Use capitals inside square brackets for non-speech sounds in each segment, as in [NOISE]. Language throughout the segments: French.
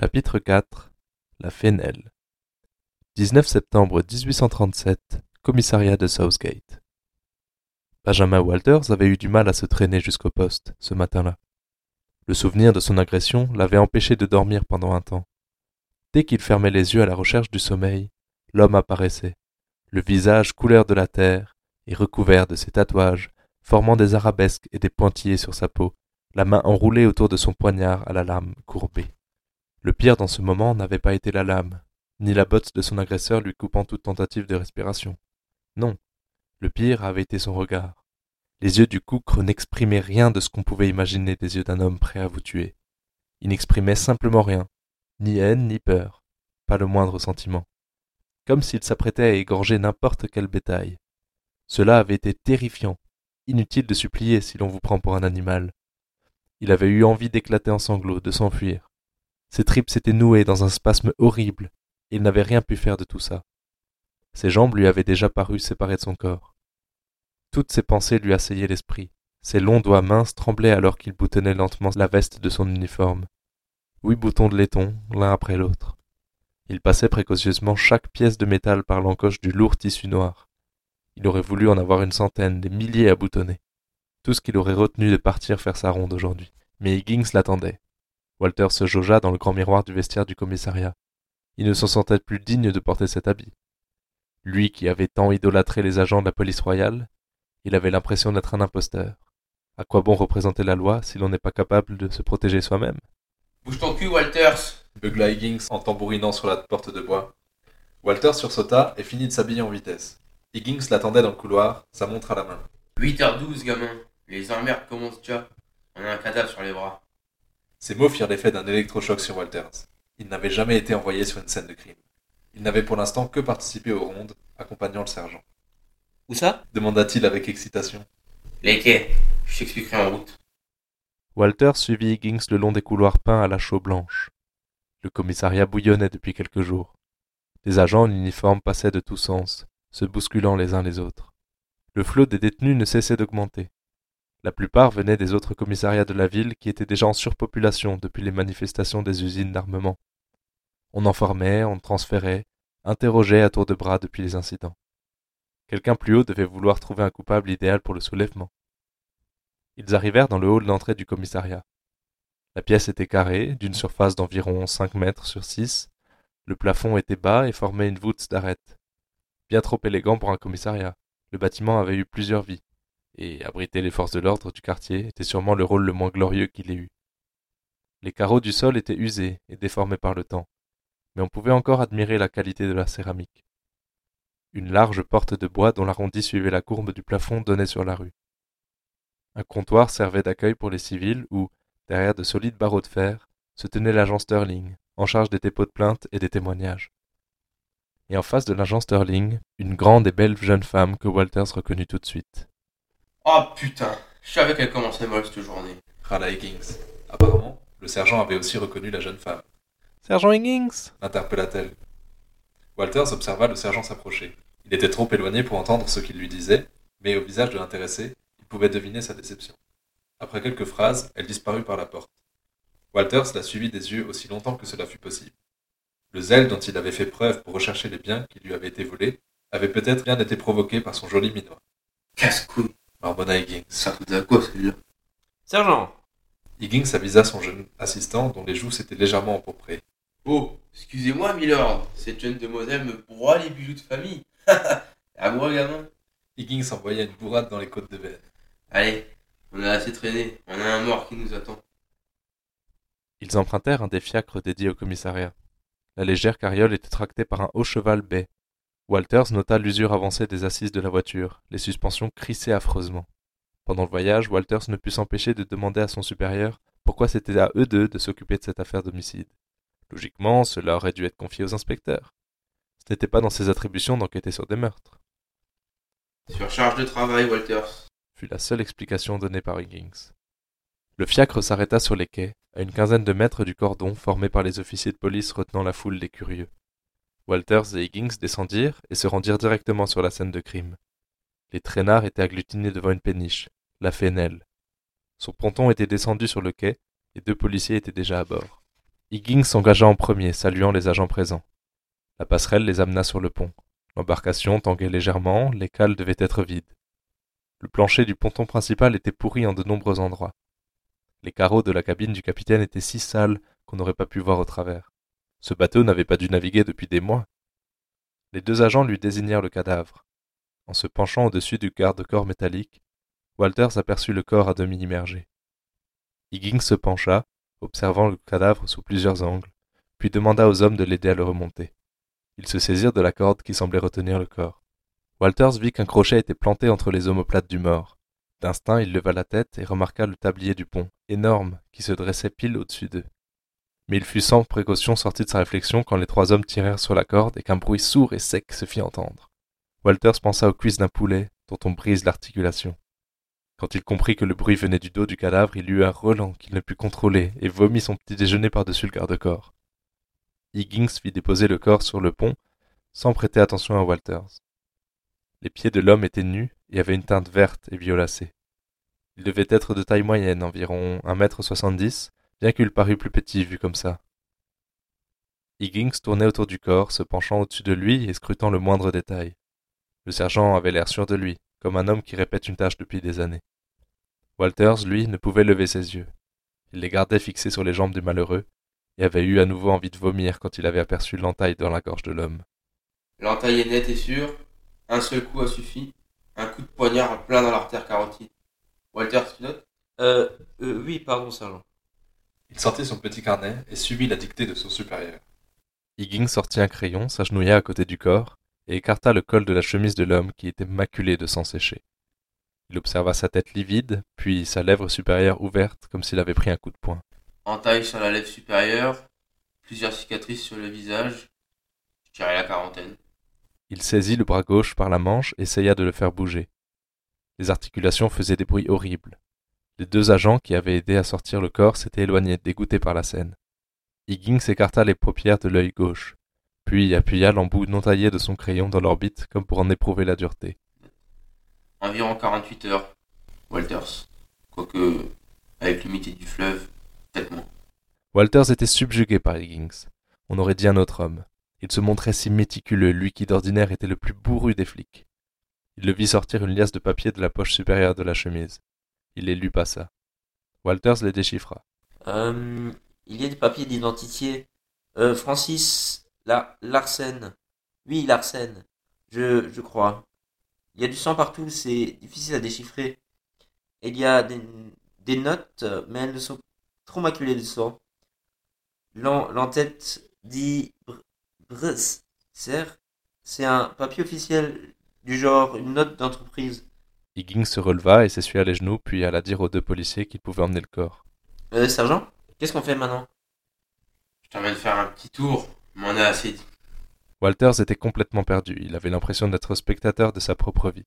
Chapitre 4 La Fénelle 19 septembre 1837 Commissariat de Southgate Benjamin Walters avait eu du mal à se traîner jusqu'au poste, ce matin-là. Le souvenir de son agression l'avait empêché de dormir pendant un temps. Dès qu'il fermait les yeux à la recherche du sommeil, l'homme apparaissait, le visage couleur de la terre et recouvert de ses tatouages, formant des arabesques et des pointillés sur sa peau, la main enroulée autour de son poignard à la lame courbée. Le pire dans ce moment n'avait pas été la lame, ni la botte de son agresseur lui coupant toute tentative de respiration. Non, le pire avait été son regard. Les yeux du coucre n'exprimaient rien de ce qu'on pouvait imaginer des yeux d'un homme prêt à vous tuer. Ils n'exprimaient simplement rien, ni haine ni peur, pas le moindre sentiment, comme s'il s'apprêtait à égorger n'importe quel bétail. Cela avait été terrifiant, inutile de supplier si l'on vous prend pour un animal. Il avait eu envie d'éclater en sanglots, de s'enfuir. Ses tripes s'étaient nouées dans un spasme horrible, et il n'avait rien pu faire de tout ça. Ses jambes lui avaient déjà paru séparées de son corps. Toutes ses pensées lui assaillaient l'esprit. Ses longs doigts minces tremblaient alors qu'il boutonnait lentement la veste de son uniforme. Huit boutons de laiton, l'un après l'autre. Il passait précautionneusement chaque pièce de métal par l'encoche du lourd tissu noir. Il aurait voulu en avoir une centaine, des milliers à boutonner. Tout ce qu'il aurait retenu de partir faire sa ronde aujourd'hui. Mais Higgins l'attendait. Walter se jaugea dans le grand miroir du vestiaire du commissariat. Il ne se sentait plus digne de porter cet habit. Lui qui avait tant idolâtré les agents de la police royale, il avait l'impression d'être un imposteur. À quoi bon représenter la loi si l'on n'est pas capable de se protéger soi-même? Bouge ton cul, Walters beugla Higgins en tambourinant sur la porte de bois. Walter sursauta et finit de s'habiller en vitesse. Higgins l'attendait dans le couloir, sa montre à la main. 8h12, gamin. Les emmerdes commencent déjà. On a un cadavre sur les bras. Ces mots firent l'effet d'un électrochoc sur Walters. Il n'avait jamais été envoyé sur une scène de crime. Il n'avait pour l'instant que participé aux rondes, accompagnant le sergent. Où ça? demanda-t-il avec excitation. Les quais. Je t'expliquerai en route. Walter suivit Higgins le long des couloirs peints à la chaux blanche. Le commissariat bouillonnait depuis quelques jours. Les agents en uniforme passaient de tous sens, se bousculant les uns les autres. Le flot des détenus ne cessait d'augmenter. La plupart venaient des autres commissariats de la ville qui étaient déjà en surpopulation depuis les manifestations des usines d'armement. On en formait, on transférait, interrogeait à tour de bras depuis les incidents. Quelqu'un plus haut devait vouloir trouver un coupable idéal pour le soulèvement. Ils arrivèrent dans le hall d'entrée du commissariat. La pièce était carrée, d'une surface d'environ cinq mètres sur six. Le plafond était bas et formait une voûte d'arête. Bien trop élégant pour un commissariat. Le bâtiment avait eu plusieurs vies et abriter les forces de l'ordre du quartier était sûrement le rôle le moins glorieux qu'il ait eu. Les carreaux du sol étaient usés et déformés par le temps, mais on pouvait encore admirer la qualité de la céramique. Une large porte de bois dont l'arrondi suivait la courbe du plafond donnait sur la rue. Un comptoir servait d'accueil pour les civils où, derrière de solides barreaux de fer, se tenait l'agent Sterling, en charge des dépôts de plaintes et des témoignages. Et en face de l'agent Sterling, une grande et belle jeune femme que Walters reconnut tout de suite. Oh putain, je savais qu'elle commençait mal cette journée. Râla Higgins. Apparemment, le sergent avait aussi reconnu la jeune femme. Sergent Higgins l'interpella-t-elle. Walters observa le sergent s'approcher. Il était trop éloigné pour entendre ce qu'il lui disait, mais au visage de l'intéressé, il pouvait deviner sa déception. Après quelques phrases, elle disparut par la porte. Walters la suivit des yeux aussi longtemps que cela fut possible. Le zèle dont il avait fait preuve pour rechercher les biens qui lui avaient été volés avait peut-être bien été provoqué par son joli minois. Casse-couille marmonna Higgins. Ça fout à quoi celui-là Sergent Higgins avisa son jeune assistant dont les joues s'étaient légèrement empourprées. Oh, excusez-moi, Milord, cette jeune demoiselle me broie les bijoux de famille. [LAUGHS] à moi, gamin. Higgins envoya une bourrade dans les côtes de veine. Allez, on a assez traîné, on a un mort qui nous attend. Ils empruntèrent un des fiacres dédiés au commissariat. La légère carriole était tractée par un haut cheval bai, Walters nota l'usure avancée des assises de la voiture, les suspensions crissaient affreusement. Pendant le voyage, Walters ne put s'empêcher de demander à son supérieur pourquoi c'était à eux deux de s'occuper de cette affaire d'homicide. Logiquement, cela aurait dû être confié aux inspecteurs. Ce n'était pas dans ses attributions d'enquêter sur des meurtres. Surcharge de travail, Walters, fut la seule explication donnée par Higgins. Le fiacre s'arrêta sur les quais, à une quinzaine de mètres du cordon formé par les officiers de police retenant la foule des curieux. Walters et Higgins descendirent et se rendirent directement sur la scène de crime. Les traînards étaient agglutinés devant une péniche, la Fénelle. Son ponton était descendu sur le quai et deux policiers étaient déjà à bord. Higgins s'engagea en premier, saluant les agents présents. La passerelle les amena sur le pont. L'embarcation tanguait légèrement, les cales devaient être vides. Le plancher du ponton principal était pourri en de nombreux endroits. Les carreaux de la cabine du capitaine étaient si sales qu'on n'aurait pas pu voir au travers. Ce bateau n'avait pas dû naviguer depuis des mois. Les deux agents lui désignèrent le cadavre. En se penchant au-dessus du garde-corps métallique, Walters aperçut le corps à demi immergé. Higgins se pencha, observant le cadavre sous plusieurs angles, puis demanda aux hommes de l'aider à le remonter. Ils se saisirent de la corde qui semblait retenir le corps. Walters vit qu'un crochet était planté entre les omoplates du mort. D'instinct, il leva la tête et remarqua le tablier du pont, énorme, qui se dressait pile au-dessus d'eux. Mais il fut sans précaution sorti de sa réflexion quand les trois hommes tirèrent sur la corde et qu'un bruit sourd et sec se fit entendre. Walters pensa aux cuisses d'un poulet dont on brise l'articulation. Quand il comprit que le bruit venait du dos du cadavre, il eut un relent qu'il ne put contrôler et vomit son petit déjeuner par-dessus le garde-corps. Higgins fit déposer le corps sur le pont sans prêter attention à Walters. Les pieds de l'homme étaient nus et avaient une teinte verte et violacée. Il devait être de taille moyenne, environ un mètre soixante-dix, bien qu'il parût plus petit vu comme ça. Higgins tournait autour du corps, se penchant au-dessus de lui et scrutant le moindre détail. Le sergent avait l'air sûr de lui, comme un homme qui répète une tâche depuis des années. Walters, lui, ne pouvait lever ses yeux. Il les gardait fixés sur les jambes du malheureux, et avait eu à nouveau envie de vomir quand il avait aperçu l'entaille dans la gorge de l'homme. L'entaille est nette et sûre. Un seul coup a suffi. Un coup de poignard en plein dans l'artère carotide. Walter, tu notes? Euh, euh, oui, pardon, sergent. Il sortit son petit carnet et suivit la dictée de son supérieur. Higgins sortit un crayon, s'agenouilla à côté du corps, et écarta le col de la chemise de l'homme qui était maculé de sang séché. Il observa sa tête livide, puis sa lèvre supérieure ouverte comme s'il avait pris un coup de poing. Entaille sur la lèvre supérieure. Plusieurs cicatrices sur le visage. Je dirais la quarantaine. Il saisit le bras gauche par la manche et essaya de le faire bouger. Les articulations faisaient des bruits horribles. Les deux agents qui avaient aidé à sortir le corps s'étaient éloignés, dégoûtés par la scène. Higgins écarta les paupières de l'œil gauche, puis appuya l'embout non taillé de son crayon dans l'orbite comme pour en éprouver la dureté. Environ 48 heures. Walters. Quoique, avec l'humidité du fleuve, peut-être moins. Walters était subjugué par Higgins. On aurait dit un autre homme. Il se montrait si méticuleux, lui qui d'ordinaire était le plus bourru des flics. Il le vit sortir une liasse de papier de la poche supérieure de la chemise. Il les lui passa. Walters les déchiffra. Euh, il y a des papiers d'identité. Euh, Francis La Larsen. Oui, Larsen. Je, je crois. Il y a du sang partout, c'est difficile à déchiffrer. Il y a des, notes, mais elles sont trop maculées de sang. L'en- L'entête dit. C'est un papier officiel du genre une note d'entreprise. Higgins se releva et s'essuya les genoux, puis alla dire aux deux policiers qu'ils pouvaient emmener le corps. Euh, sergent Qu'est-ce qu'on fait maintenant? Je t'emmène faire un petit tour. M'en ai assez dit. Walters était complètement perdu, il avait l'impression d'être spectateur de sa propre vie.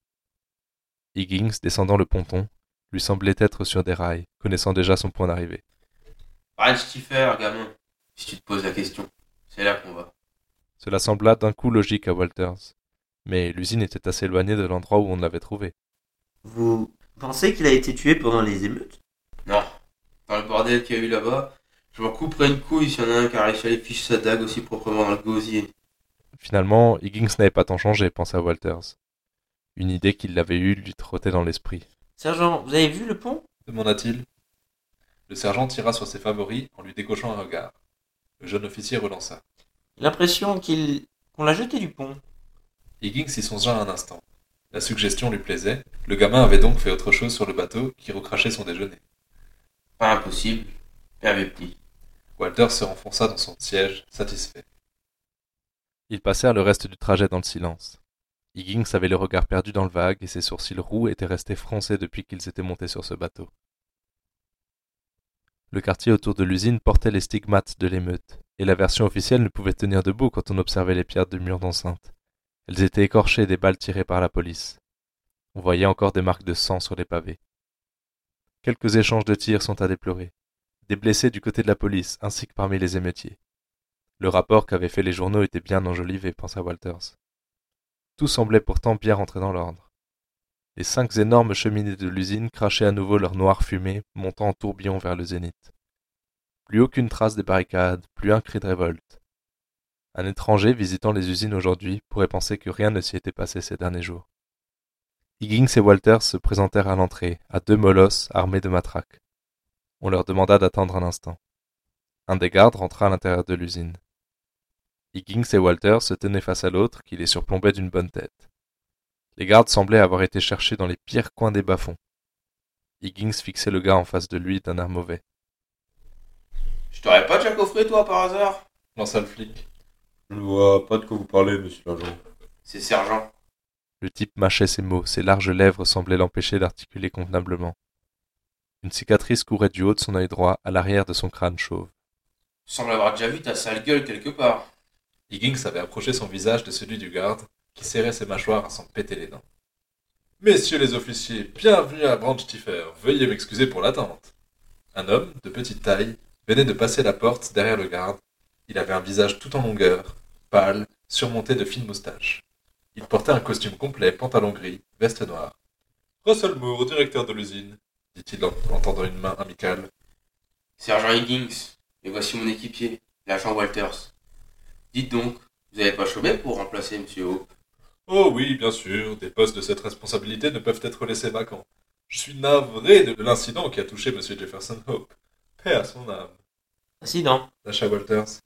Higgins, descendant le ponton, lui semblait être sur des rails, connaissant déjà son point d'arrivée. Arrête Stiffer, gamin. Si tu te poses la question, c'est là qu'on va. Cela sembla d'un coup logique à Walters. Mais l'usine était assez éloignée de l'endroit où on l'avait trouvé. Vous pensez qu'il a été tué pendant les émeutes? Non. Dans le bordel qu'il y a eu là-bas, je m'en couperai une couille s'il y en a un qui a réussi à aller ficher sa dague aussi proprement dans le gosier. Finalement, Higgins n'avait pas tant changé, pensa Walters. Une idée qu'il avait eue lui trottait dans l'esprit. Sergent, vous avez vu le pont? demanda-t-il. Le sergent tira sur ses favoris en lui décochant un regard. Le jeune officier relança. L'impression qu'il qu'on l'a jeté du pont. Higgins y songea un instant. La suggestion lui plaisait. Le gamin avait donc fait autre chose sur le bateau qui recrachait son déjeuner. Pas impossible. Bien petit. Walter se renfonça dans son siège, satisfait. Ils passèrent le reste du trajet dans le silence. Higgins avait le regard perdu dans le vague et ses sourcils roux étaient restés froncés depuis qu'ils étaient montés sur ce bateau. Le quartier autour de l'usine portait les stigmates de l'émeute, et la version officielle ne pouvait tenir debout quand on observait les pierres du mur d'enceinte. Elles étaient écorchées des balles tirées par la police. On voyait encore des marques de sang sur les pavés. Quelques échanges de tirs sont à déplorer. Des blessés du côté de la police, ainsi que parmi les émeutiers. Le rapport qu'avaient fait les journaux était bien enjolivé, pensa Walters. Tout semblait pourtant bien rentrer dans l'ordre. Les cinq énormes cheminées de l'usine crachaient à nouveau leur noire fumée, montant en tourbillon vers le zénith. Plus aucune trace des barricades, plus un cri de révolte. Un étranger visitant les usines aujourd'hui pourrait penser que rien ne s'y était passé ces derniers jours. Higgins et Walters se présentèrent à l'entrée, à deux molosses armés de matraques. On leur demanda d'attendre un instant. Un des gardes rentra à l'intérieur de l'usine. Higgins et Walters se tenaient face à l'autre qui les surplombait d'une bonne tête. Les gardes semblaient avoir été cherchés dans les pires coins des bas-fonds. Higgins fixait le gars en face de lui d'un air mauvais. Je t'aurais pas déjà coffré, toi, par hasard? Lança le flic. Je ne vois pas de quoi vous parlez, monsieur l'agent. C'est sergent. Le type mâchait ses mots, ses larges lèvres semblaient l'empêcher d'articuler convenablement. Une cicatrice courait du haut de son œil droit à l'arrière de son crâne chauve. Tu sembles avoir déjà vu ta sale gueule quelque part. Higgins avait approché son visage de celui du garde, qui serrait ses mâchoires à s'en péter les dents. Messieurs les officiers, bienvenue à Branchtifer. Veuillez m'excuser pour l'attente. Un homme, de petite taille, venait de passer la porte derrière le garde. Il avait un visage tout en longueur, pâle, surmonté de fines moustaches. Il portait un costume complet, pantalon gris, veste noire. Russell Moore, directeur de l'usine, dit-il en, en tendant une main amicale. Sergent Higgins, et voici mon équipier, l'agent Walters. Dites donc, vous n'avez pas chômé pour remplacer Monsieur Hope? Oh oui, bien sûr, des postes de cette responsabilité ne peuvent être laissés vacants. Je suis navré de l'incident qui a touché M. Jefferson Hope. Paix à son âme. Incident. Lâcha Walters.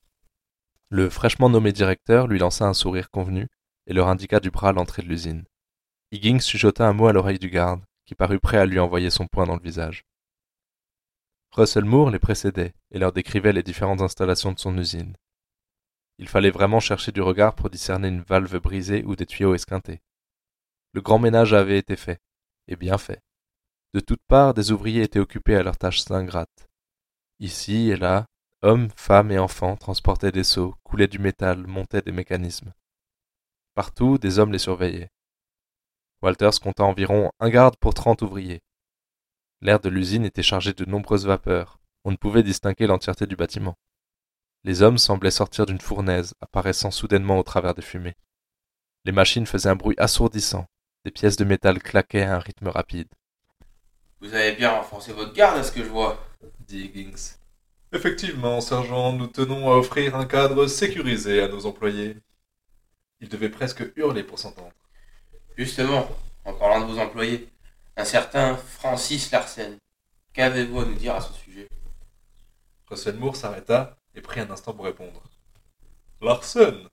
Le fraîchement nommé directeur lui lança un sourire convenu et leur indiqua du bras l'entrée de l'usine. Higgins chuchota un mot à l'oreille du garde, qui parut prêt à lui envoyer son poing dans le visage. Russell Moore les précédait et leur décrivait les différentes installations de son usine. Il fallait vraiment chercher du regard pour discerner une valve brisée ou des tuyaux esquintés. Le grand ménage avait été fait, et bien fait. De toutes parts, des ouvriers étaient occupés à leurs tâches ingrates. Ici et là, hommes, femmes et enfants transportaient des seaux, coulaient du métal, montaient des mécanismes. Partout, des hommes les surveillaient. Walters compta environ un garde pour trente ouvriers. L'air de l'usine était chargé de nombreuses vapeurs. On ne pouvait distinguer l'entièreté du bâtiment. Les hommes semblaient sortir d'une fournaise, apparaissant soudainement au travers des fumées. Les machines faisaient un bruit assourdissant. Des pièces de métal claquaient à un rythme rapide. Vous avez bien renforcé votre garde à ce que je vois. dit Higgins. Effectivement, sergent, nous tenons à offrir un cadre sécurisé à nos employés. Il devait presque hurler pour s'entendre. Justement, en parlant de vos employés, un certain Francis Larsen. Qu'avez-vous à nous dire à ce sujet? Russell Moore s'arrêta et prit un instant pour répondre. Larsen?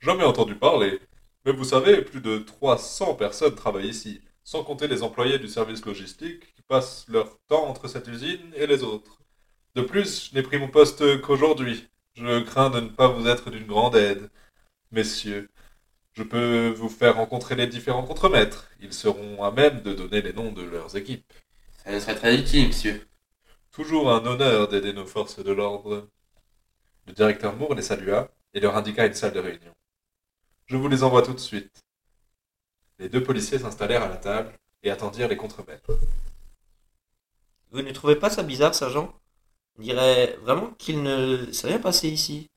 Jamais entendu parler. Mais vous savez, plus de 300 personnes travaillent ici, sans compter les employés du service logistique qui passent leur temps entre cette usine et les autres. De plus, je n'ai pris mon poste qu'aujourd'hui. Je crains de ne pas vous être d'une grande aide. Messieurs, je peux vous faire rencontrer les différents contremaîtres. Ils seront à même de donner les noms de leurs équipes. Ça nous serait très utile, monsieur. Toujours un honneur d'aider nos forces de l'ordre. Le directeur Moore les salua et leur indiqua une salle de réunion. Je vous les envoie tout de suite. Les deux policiers s'installèrent à la table et attendirent les contremaîtres. Vous ne trouvez pas ça bizarre, sergent? On dirait vraiment qu'il ne s'est rien passé ici.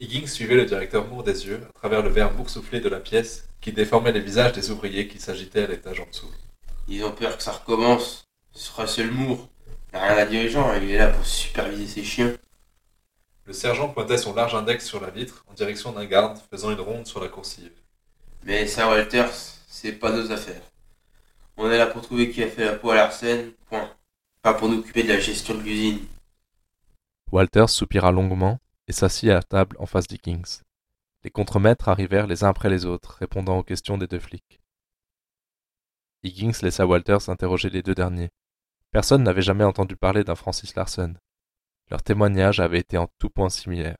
Higgins suivait le directeur Moore des yeux à travers le verre boursouflé de la pièce qui déformait les visages des ouvriers qui s'agitaient à l'étage en dessous. Ils ont peur que ça recommence. Ce sera seul Moore. Il n'a rien à dirigeant, il est là pour superviser ses chiens. Le sergent pointait son large index sur la vitre en direction d'un garde faisant une ronde sur la coursive. Mais ça, Walters, c'est pas nos affaires. On est là pour trouver qui a fait la peau à Larsen, point. Pas pour nous occuper de la gestion de l'usine. Walters soupira longuement et s'assit à la table en face d'Higgins. Les contremaîtres arrivèrent les uns après les autres, répondant aux questions des deux flics. Higgins laissa Walters interroger les deux derniers. Personne n'avait jamais entendu parler d'un Francis Larsen. Leur témoignage avait été en tout point similaire.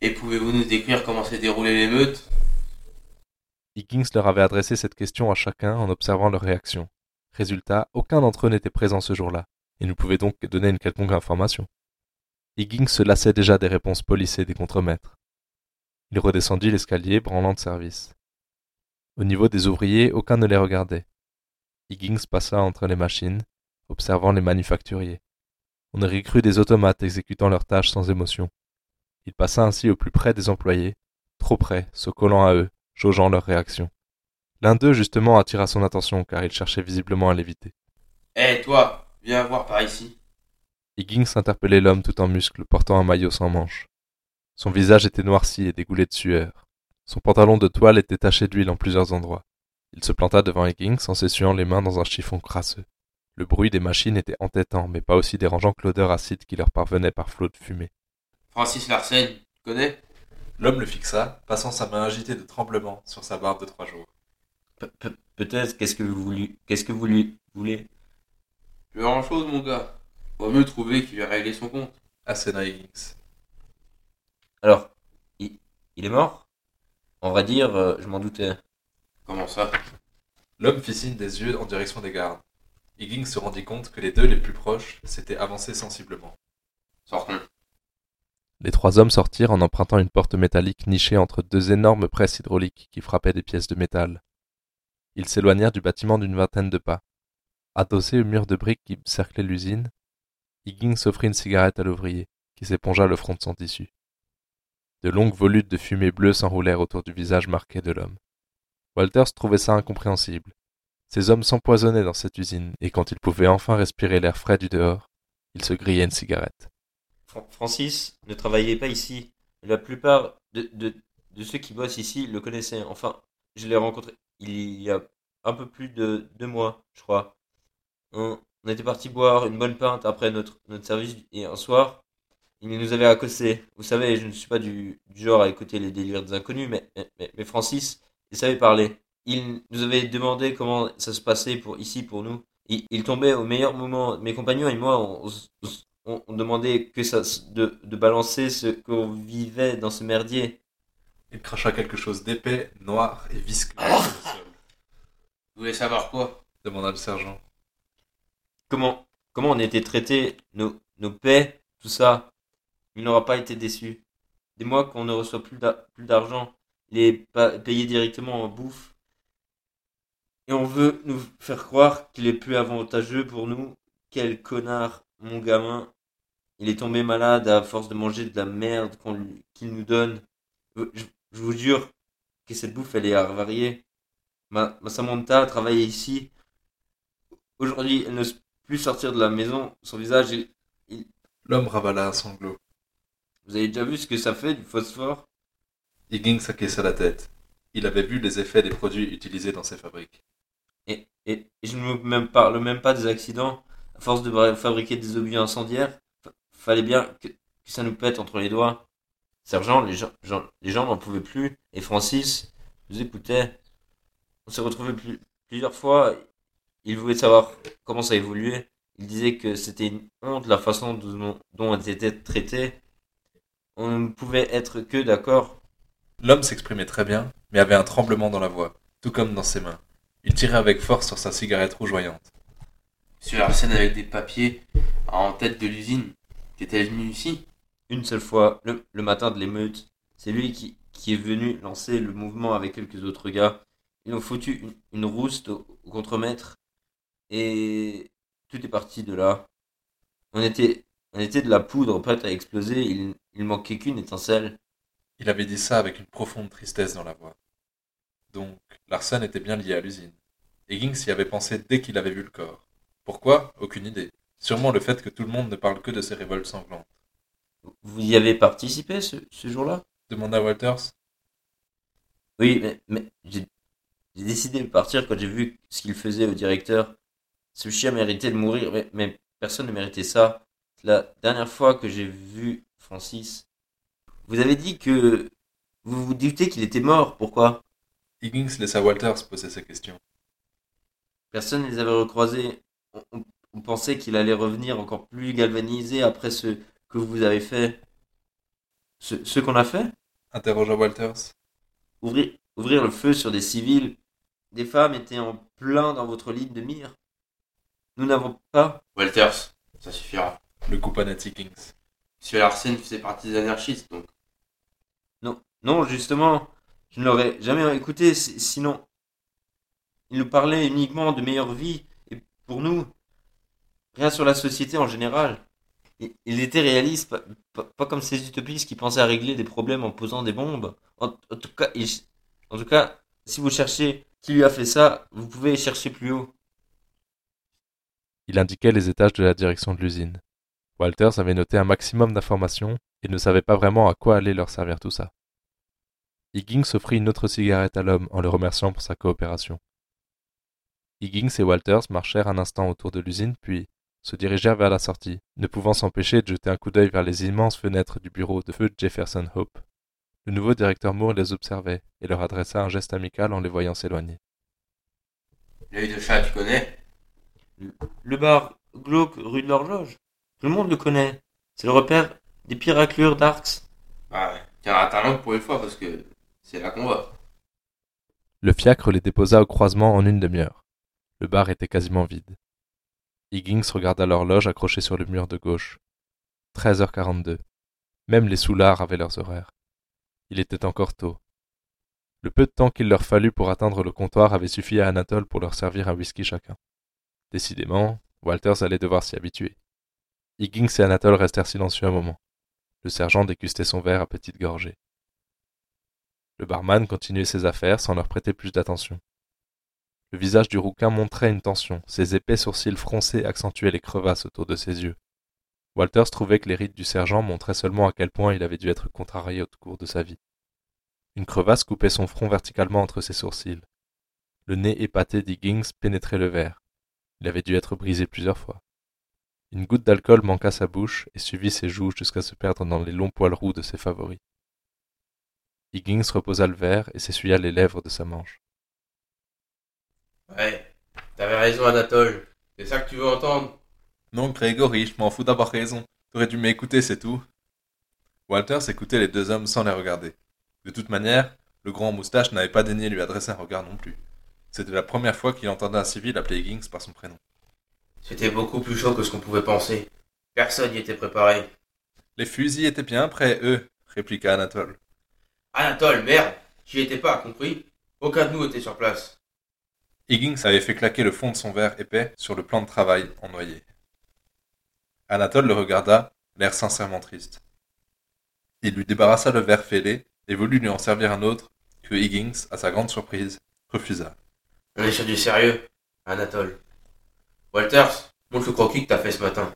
Et pouvez-vous nous décrire comment s'est déroulée l'émeute? Higgins leur avait adressé cette question à chacun en observant leur réaction. Résultat, aucun d'entre eux n'était présent ce jour-là, et ne pouvait donc donner une quelconque information. Higgins se lassait déjà des réponses policées des contremaîtres. Il redescendit l'escalier, branlant de service. Au niveau des ouvriers, aucun ne les regardait. Higgins passa entre les machines, observant les manufacturiers. On aurait cru des automates exécutant leurs tâches sans émotion. Il passa ainsi au plus près des employés, trop près, se collant à eux, jaugeant leur réaction. L'un d'eux justement attira son attention car il cherchait visiblement à l'éviter. Hé, toi, viens voir par ici. Higgins interpellait l'homme tout en muscles portant un maillot sans manches. Son visage était noirci et dégoulé de sueur. Son pantalon de toile était taché d'huile en plusieurs endroits. Il se planta devant Higgins en s'essuyant les mains dans un chiffon crasseux. Le bruit des machines était entêtant, mais pas aussi dérangeant que l'odeur acide qui leur parvenait par flots de fumée. Francis Larsen, tu connais? L'homme le fixa, passant sa main agitée de tremblement sur sa barbe de trois jours. Pe- pe- Peut-être, qu'est-ce que vous voulez Qu'est-ce que vous lui voulez? Plus grand chose, mon gars. Vaut mieux trouver qu'il a réglé son compte. Asséna Higgins. Alors, il, il est mort? En vrai dire, euh, je m'en doutais. Comment ça? L'homme fit signe des yeux en direction des gardes. Higgins se rendit compte que les deux les plus proches s'étaient avancés sensiblement. Sortons. Les trois hommes sortirent en empruntant une porte métallique nichée entre deux énormes presses hydrauliques qui frappaient des pièces de métal. Ils s'éloignèrent du bâtiment d'une vingtaine de pas. Adossé au mur de briques qui cerclait l'usine, Higgins offrit une cigarette à l'ouvrier, qui s'épongea le front de son tissu. De longues volutes de fumée bleue s'enroulèrent autour du visage marqué de l'homme. Walters trouvait ça incompréhensible. Ces hommes s'empoisonnaient dans cette usine, et quand ils pouvaient enfin respirer l'air frais du dehors, ils se grillaient une cigarette. Fran- Francis ne travaillait pas ici. La plupart de, de, ceux qui bossent ici le connaissaient. Enfin, je l'ai rencontré il y a un peu plus de deux mois, je crois. On était parti boire une bonne pinte après notre, notre service et un soir, il nous avait accosté. Vous savez, je ne suis pas du, du genre à écouter les délires des inconnus, mais, mais, mais Francis, il savait parler. Il nous avait demandé comment ça se passait pour ici pour nous. Il, il tombait au meilleur moment. Mes compagnons et moi, on, on, on, demandait que ça, de, de balancer ce qu'on vivait dans ce merdier. Il cracha quelque chose d'épais, noir et visqueux sol, Vous voulez savoir quoi? Demanda le sergent. Comment, comment on était traités, nos, nos paix, tout ça. Il n'aura pas été déçu. Des mois qu'on ne reçoit plus d'a- plus d'argent, il est payé directement en bouffe. Et on veut nous faire croire qu'il est plus avantageux pour nous. Quel connard, mon gamin. Il est tombé malade à force de manger de la merde qu'il nous donne. Je, vous jure que cette bouffe, elle est avariée. Ma, ma Samantha travaille ici. Aujourd'hui, elle n'ose plus sortir de la maison. Son visage, il- L'homme ravala un sanglot. vous avez déjà vu ce que ça fait du phosphore? Higgins acquiesça la tête. Il avait vu les effets des produits utilisés dans ces fabriques. et, et, et je ne me même parle même pas des accidents. À force de fabriquer des objets incendiaires, fa- fallait bien que, que ça nous pète entre les doigts. Sergent, les gens, gens- les gens n'en pouvaient plus. Et Francis nous écoutait. On s'est retrouvés plus- plusieurs fois. Il voulait savoir comment ça évoluait. Il disait que c'était une honte la façon dont, dont on était traités. On ne pouvait être que d'accord. L'homme s'exprimait très bien, mais avait un tremblement dans la voix, tout comme dans ses mains. Il tirait avec force sur sa cigarette rougeoyante. Monsieur Larsen avec des papiers en tête de l'usine. T'étais venu ici? Une seule fois, le, le matin de l'émeute. C'est lui qui, qui est venu lancer le mouvement avec quelques autres gars. Ils ont foutu une, une rouste au, au contremaître. Et tout est parti de là. On était, on était de la poudre prête à exploser. Il, il manquait qu'une étincelle. Il avait dit ça avec une profonde tristesse dans la voix. Donc, Larsen était bien lié à l'usine. Higgins y avait pensé dès qu'il avait vu le corps. Pourquoi? Aucune idée. Sûrement le fait que tout le monde ne parle que de ces révoltes sanglantes. Vous y avez participé ce, ce jour-là? Demanda Walters. Oui, mais, mais j'ai j'ai décidé de partir quand j'ai vu ce qu'il faisait au directeur. Ce chien méritait de mourir, mais, mais personne ne méritait ça. C'est la dernière fois que j'ai vu Francis. Vous avez dit que vous vous doutez qu'il était mort. Pourquoi? Higgins laissa Walters poser ses questions. Personne ne les avait recroisés. On, on- on pensait qu'il allait revenir encore plus galvanisé après ce que vous avez fait. Ce, ce qu'on a fait? Interrogea Walters. ouvrir, ouvrir le feu sur des civils. Des femmes étaient en plein dans votre ligne de mire. Nous n'avons pas. Walters, ça suffira. Le coupa net Higgins. Monsieur Larsen faisait partie des anarchistes, donc. Non, non, justement, je ne l'aurais jamais écouté. si- Sinon, il nous parlait uniquement de meilleure vie. Et pour nous, rien sur la société en général. Il, il était réaliste, pas, pas- pas comme ces utopistes qui pensaient à régler des problèmes en posant des bombes. En, en tout cas, il- en tout cas, si vous cherchez qui lui a fait ça, vous pouvez chercher plus haut. Il indiquait les étages de la direction de l'usine. Walters avait noté un maximum d'informations et ne savait pas vraiment à quoi allait leur servir tout ça. Higgins offrit une autre cigarette à l'homme en le remerciant pour sa coopération. Higgins et Walters marchèrent un instant autour de l'usine, puis se dirigèrent vers la sortie, ne pouvant s'empêcher de jeter un coup d'œil vers les immenses fenêtres du bureau de feu Jefferson Hope. Le nouveau directeur Moore les observait et leur adressa un geste amical en les voyant s'éloigner. L'œil de chat, tu connais? Le bar glauque rue de l'horloge. Tout le monde le connaît. C'est le repère des pires raclures d'Arcs. Ah, tiens à ta langue pour une fois parce que c'est là qu'on va. Le fiacre les déposa au croisement en une demi-heure. Le bar était quasiment vide. Higgins regarda l'horloge accrochée sur le mur de gauche. 13h42. Même les soulards avaient leurs horaires. Il était encore tôt. Le peu de temps qu'il leur fallut pour atteindre le comptoir avait suffi à Anatole pour leur servir un whisky chacun. Décidément, Walters allait devoir s'y habituer. Higgins et Anatole restèrent silencieux un moment. Le sergent dégustait son verre à petites gorgées. Le barman continuait ses affaires sans leur prêter plus d'attention. Le visage du rouquin montrait une tension, ses épais sourcils froncés accentuaient les crevasses autour de ses yeux. Walters trouvait que les rides du sergent montraient seulement à quel point il avait dû être contrarié au cours de sa vie. Une crevasse coupait son front verticalement entre ses sourcils. Le nez épaté d'Higgins pénétrait le verre. Il avait dû être brisé plusieurs fois. Une goutte d'alcool manqua sa bouche et suivit ses joues jusqu'à se perdre dans les longs poils roux de ses favoris. Higgins reposa le verre et s'essuya les lèvres de sa manche. Ouais, t'avais raison, Anatole. C'est ça que tu veux entendre? Non, Grégory, je m'en fous d'avoir raison. T'aurais dû m'écouter, c'est tout. Walters écoutait les deux hommes sans les regarder. De toute manière, le grand moustache n'avait pas daigné lui adresser un regard non plus. C'était la première fois qu'il entendait un civil appeler Higgins par son prénom. C'était beaucoup plus chaud que ce qu'on pouvait penser. Personne n'y était préparé. Les fusils étaient bien prêts, eux, répliqua Anatole. Anatole, merde J'y étais pas, compris? Aucun de nous était sur place. Higgins avait fait claquer le fond de son verre épais sur le plan de travail en noyer. Anatole le regarda, l'air sincèrement triste. Il lui débarrassa le verre fêlé et voulut lui en servir un autre que Higgins, à sa grande surprise, refusa. On est sur du sérieux, Anatole. Walters, montre le croquis que t'as fait ce matin.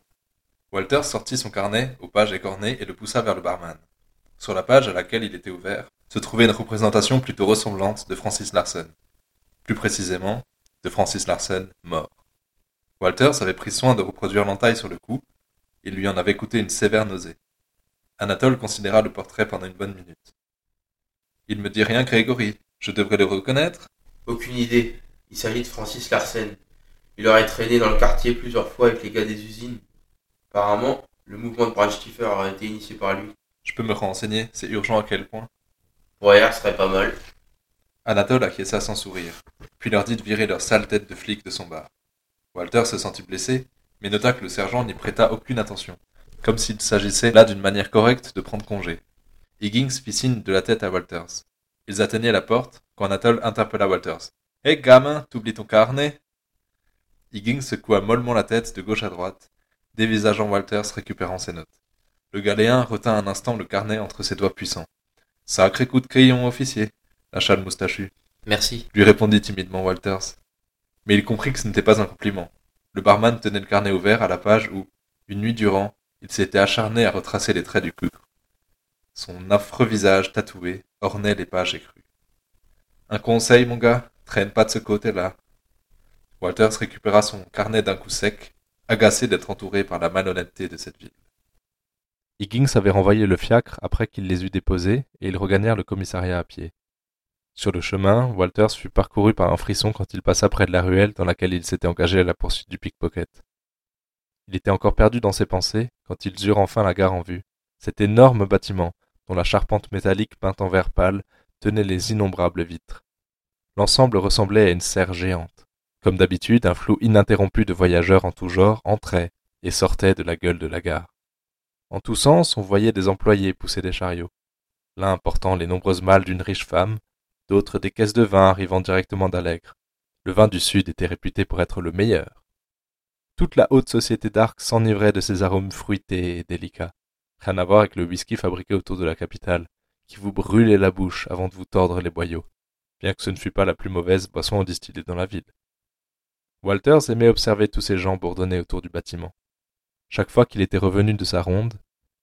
Walters sortit son carnet aux pages écornées et le poussa vers le barman. Sur la page à laquelle il était ouvert se trouvait une représentation plutôt ressemblante de Francis Larsen. Plus précisément, de Francis Larsen mort. Walters avait pris soin de reproduire l'entaille sur le cou, il lui en avait coûté une sévère nausée. Anatole considéra le portrait pendant une bonne minute. Il me dit rien, Grégory. Je devrais le reconnaître Aucune idée. Il s'agit de Francis Larsen. Il aurait traîné dans le quartier plusieurs fois avec les gars des usines. Apparemment, le mouvement de Brandstiffer aurait été initié par lui. Je peux me renseigner, c'est urgent à quel point Ouais, ce serait pas mal. Anatole acquiesça sans sourire, puis leur dit de virer leur sale tête de flic de son bar. Walter se sentit blessé, mais nota que le sergent n'y prêta aucune attention, comme s'il s'agissait là d'une manière correcte de prendre congé. Higgins fit signe de la tête à Walters. Ils atteignaient la porte quand Anatole interpella Walters. Hé gamin, t'oublies ton carnet? Higgins secoua mollement la tête de gauche à droite, dévisageant Walters récupérant ses notes. Le galéen retint un instant le carnet entre ses doigts puissants. Sacré coup de crayon, officier, lâcha le moustachu. Merci. Lui répondit timidement Walters. Mais il comprit que ce n'était pas un compliment. Le barman tenait le carnet ouvert à la page où, une nuit durant, il s'était acharné à retracer les traits du cucre. Son affreux visage tatoué ornait les pages écrues. Un conseil, mon gars, traîne pas de ce côté-là. Walters récupéra son carnet d'un coup sec, agacé d'être entouré par la malhonnêteté de cette ville. Higgins avait renvoyé le fiacre après qu'il les eut déposés et ils regagnèrent le commissariat à pied. Sur le chemin, Walters fut parcouru par un frisson quand il passa près de la ruelle dans laquelle il s'était engagé à la poursuite du pickpocket. Il était encore perdu dans ses pensées quand ils eurent enfin la gare en vue, cet énorme bâtiment dont la charpente métallique peinte en vert pâle tenait les innombrables vitres. L'ensemble ressemblait à une serre géante. Comme d'habitude, un flot ininterrompu de voyageurs en tout genre entrait et sortait de la gueule de la gare. En tous sens, on voyait des employés pousser des chariots, l'un portant les nombreuses malles d'une riche femme, d'autres des caisses de vin arrivant directement d'Allègre. Le vin du Sud était réputé pour être le meilleur. Toute la haute société d'Arc s'enivrait de ces arômes fruités et délicats. Rien à voir avec le whisky fabriqué autour de la capitale, qui vous brûlait la bouche avant de vous tordre les boyaux, bien que ce ne fût pas la plus mauvaise boisson distillée dans la ville. Walters aimait observer tous ces gens bourdonner autour du bâtiment. Chaque fois qu'il était revenu de sa ronde,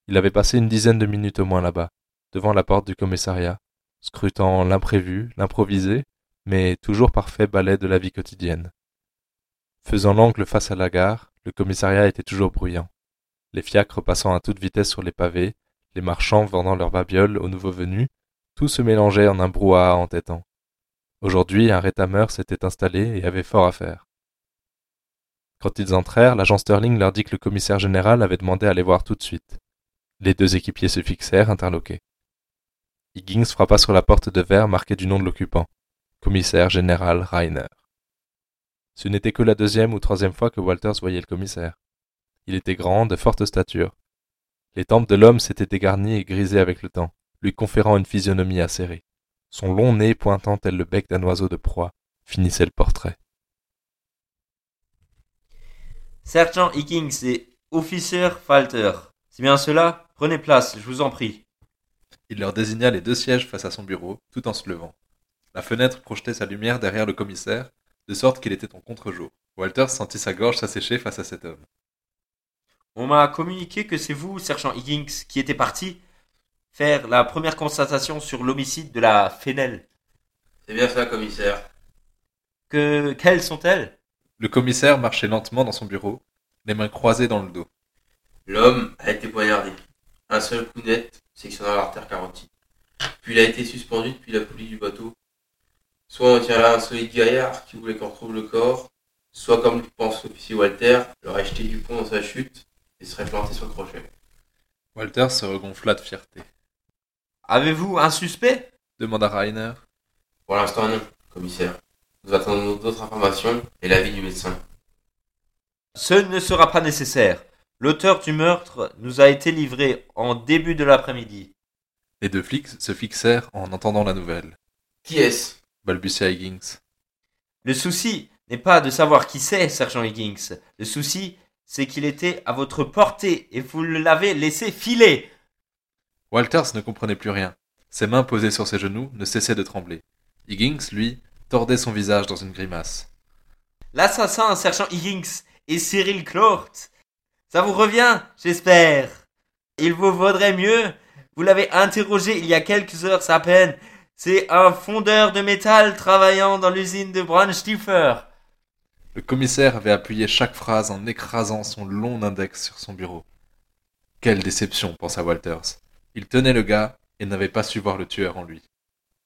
il avait passé une dizaine de minutes au moins là-bas, devant la porte du commissariat, scrutant l'imprévu, l'improvisé, mais toujours parfait balai de la vie quotidienne. Faisant l'angle face à la gare, le commissariat était toujours bruyant. Les fiacres passant à toute vitesse sur les pavés, les marchands vendant leurs babioles aux nouveaux venus, tout se mélangeait en un brouhaha entêtant. Aujourd'hui, un rétameur s'était installé et avait fort à faire. Quand ils entrèrent, l'agent Sterling leur dit que le commissaire général avait demandé à les voir tout de suite. Les deux équipiers se fixèrent, interloqués. Higgins frappa sur la porte de verre marquée du nom de l'occupant. Commissaire général Rainer. Ce n'était que la deuxième ou troisième fois que Walters voyait le commissaire. Il était grand, de forte stature. Les tempes de l'homme s'étaient dégarnies et grisées avec le temps, lui conférant une physionomie acérée. Son long nez pointant tel le bec d'un oiseau de proie finissait le portrait. Sergent Higgins et officer Falter. C'est bien cela? Prenez place, je vous en prie. Il leur désigna les deux sièges face à son bureau, tout en se levant. La fenêtre projetait sa lumière derrière le commissaire, de sorte qu'il était en contre-jour. Walter sentit sa gorge s'assécher face à cet homme. On m'a communiqué que c'est vous, sergent Higgins, qui était parti faire la première constatation sur l'homicide de la Fennel. C'est bien ça, commissaire. Que quelles sont-elles? Le commissaire marchait lentement dans son bureau, les mains croisées dans le dos. L'homme a été poignardé. Un seul coup net sectionnant l'artère carotide. Puis il a été suspendu depuis la poulie du bateau. Soit on tient là un solide gaillard qui voulait qu'on retrouve le corps, soit comme le pense l'officier Walter, l'aurait jeté du pont dans sa chute et serait planté sur le crochet. Walter se regonfla de fierté. Avez-vous un suspect demanda Rainer. Pour l'instant non, commissaire. Nous attendons d'autres informations et l'avis du médecin. Ce ne sera pas nécessaire. L'auteur du meurtre nous a été livré en début de l'après-midi. Les deux flics se fixèrent en entendant la nouvelle. Qui est-ce? Balbutia Higgins. Le souci n'est pas de savoir qui c'est, sergent Higgins. Le souci, c'est qu'il était à votre portée et vous l'avez laissé filer. Walters ne comprenait plus rien. Ses mains posées sur ses genoux ne cessaient de trembler. Higgins, lui, tordait son visage dans une grimace. L'assassin, sergent Higgins, est Cyril Clort. Ça vous revient, j'espère. Il vous vaudrait mieux. Vous l'avez interrogé il y a quelques heures à peine. C'est un fondeur de métal travaillant dans l'usine de Brandstiefer. Le commissaire avait appuyé chaque phrase en écrasant son long index sur son bureau. Quelle déception, pensa Walters. Il tenait le gars et n'avait pas su voir le tueur en lui.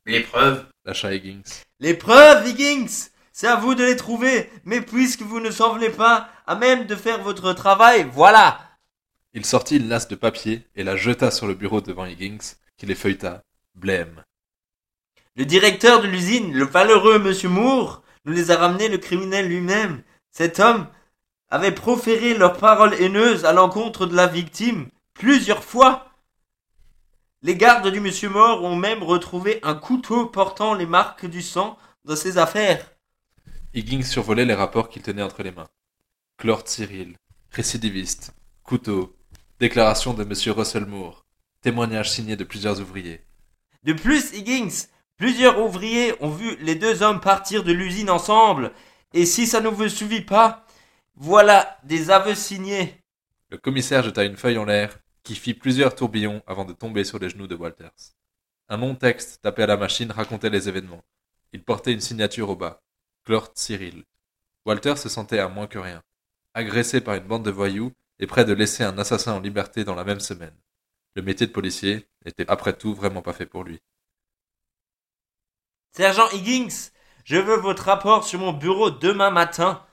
Les preuves lâcha Higgins. Les preuves, Higgins C'est à vous de les trouver, mais puisque vous ne semblez pas à même de faire votre travail, voilà Il sortit une lasse de papier et la jeta sur le bureau devant Higgins, qui les feuilleta, blême. Le directeur de l'usine, le valeureux monsieur Moore, nous les a ramenés le criminel lui-même. Cet homme avait proféré leurs paroles haineuses à l'encontre de la victime plusieurs fois. Les gardes du monsieur mort ont même retrouvé un couteau portant les marques du sang dans ses affaires. Higgins survolait les rapports qu'il tenait entre les mains. Clort Cyril, récidiviste, couteau, déclaration de monsieur Russell Moore, témoignage signé de plusieurs ouvriers. De plus, Higgins, plusieurs ouvriers ont vu les deux hommes partir de l'usine ensemble, et si ça ne vous suffit pas, voilà des aveux signés. Le commissaire jeta une feuille en l'air qui fit plusieurs tourbillons avant de tomber sur les genoux de Walters. Un long texte tapé à la machine racontait les événements. Il portait une signature au bas. Clort Cyril. Walter se sentait à moins que rien. Agressé par une bande de voyous et prêt de laisser un assassin en liberté dans la même semaine. Le métier de policier n'était après tout vraiment pas fait pour lui. Sergent Higgins, je veux votre rapport sur mon bureau demain matin.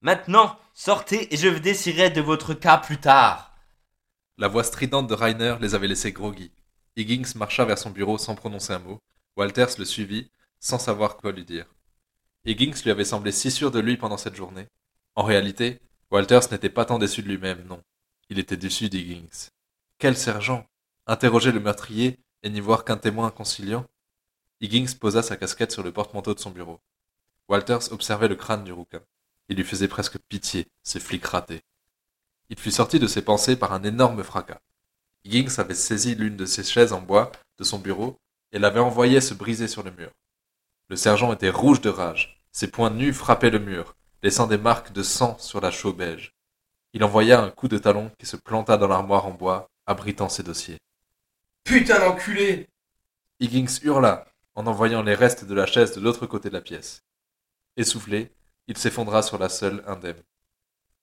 Maintenant, sortez et je déciderai de votre cas plus tard. La voix stridente de Rainer les avait laissés groggy. Higgins marcha vers son bureau sans prononcer un mot. Walters le suivit, sans savoir quoi lui dire. Higgins lui avait semblé si sûr de lui pendant cette journée. En réalité, Walters n'était pas tant déçu de lui-même, non. Il était déçu d'Higgins. Quel sergent? Interroger le meurtrier et n'y voir qu'un témoin conciliant Higgins posa sa casquette sur le porte-manteau de son bureau. Walters observait le crâne du rouquin. Il lui faisait presque pitié, ces flics ratés. Il fut sorti de ses pensées par un énorme fracas. Higgins avait saisi l'une de ses chaises en bois de son bureau et l'avait envoyée se briser sur le mur. Le sergent était rouge de rage. Ses poings nus frappaient le mur, laissant des marques de sang sur la chaux beige. Il envoya un coup de talon qui se planta dans l'armoire en bois, abritant ses dossiers. Putain d'enculé Higgins hurla en envoyant les restes de la chaise de l'autre côté de la pièce. Essoufflé, il s'effondra sur la seule indemne.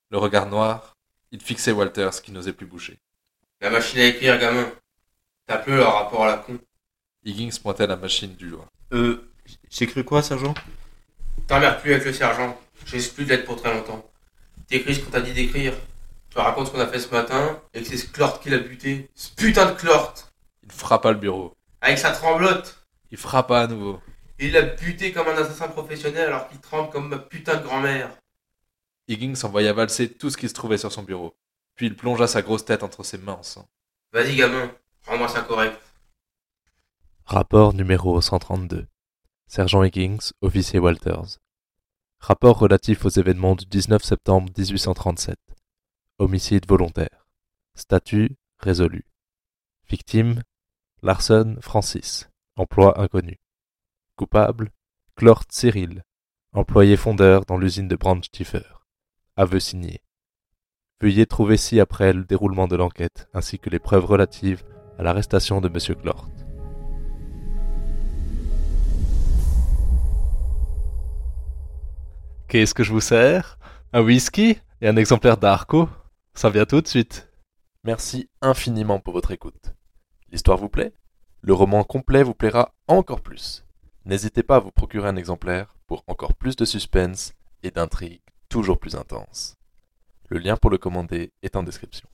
Le regard noir, il fixait Walters qui n'osait plus bouger. La machine à écrire, gamin. T'as peu leur rapport à la con. Higgins pointait la machine du doigt. Euh, j'ai cru quoi, sergent? T'emmerdes plus avec le sergent. Je risque plus de l'être pour très longtemps. T'écris ce qu'on t'a dit d'écrire. Tu racontes ce qu'on a fait ce matin et que c'est ce Clort qui l'a buté. Ce putain de Clort Il frappa le bureau. Avec sa tremblote Il frappa à nouveau. Il l'a buté comme un assassin professionnel alors qu'il tremble comme ma putain de grand-mère. Higgins envoya valser tout ce qui se trouvait sur son bureau. Puis il plongea sa grosse tête entre ses mains en sang. Vas-y, gamin. Rends-moi ça correct. Rapport numéro 132. Sergent Higgins, officier Walters. Rapport relatif aux événements du 19 septembre 1837. Homicide volontaire. Statut résolu. Victime Larson Francis. Emploi inconnu. Coupable Clort Cyril. Employé fondeur dans l'usine de Brandstiffer. Aveu signé. Veuillez trouver ci-après le déroulement de l'enquête ainsi que les preuves relatives à l'arrestation de M. Clort. Qu'est-ce que je vous sers? Un whisky et un exemplaire d'Arco? Ça vient tout de suite. Merci infiniment pour votre écoute. L'histoire vous plaît? Le roman complet vous plaira encore plus. N'hésitez pas à vous procurer un exemplaire pour encore plus de suspense et d'intrigues toujours plus intenses. Le lien pour le commander est en description.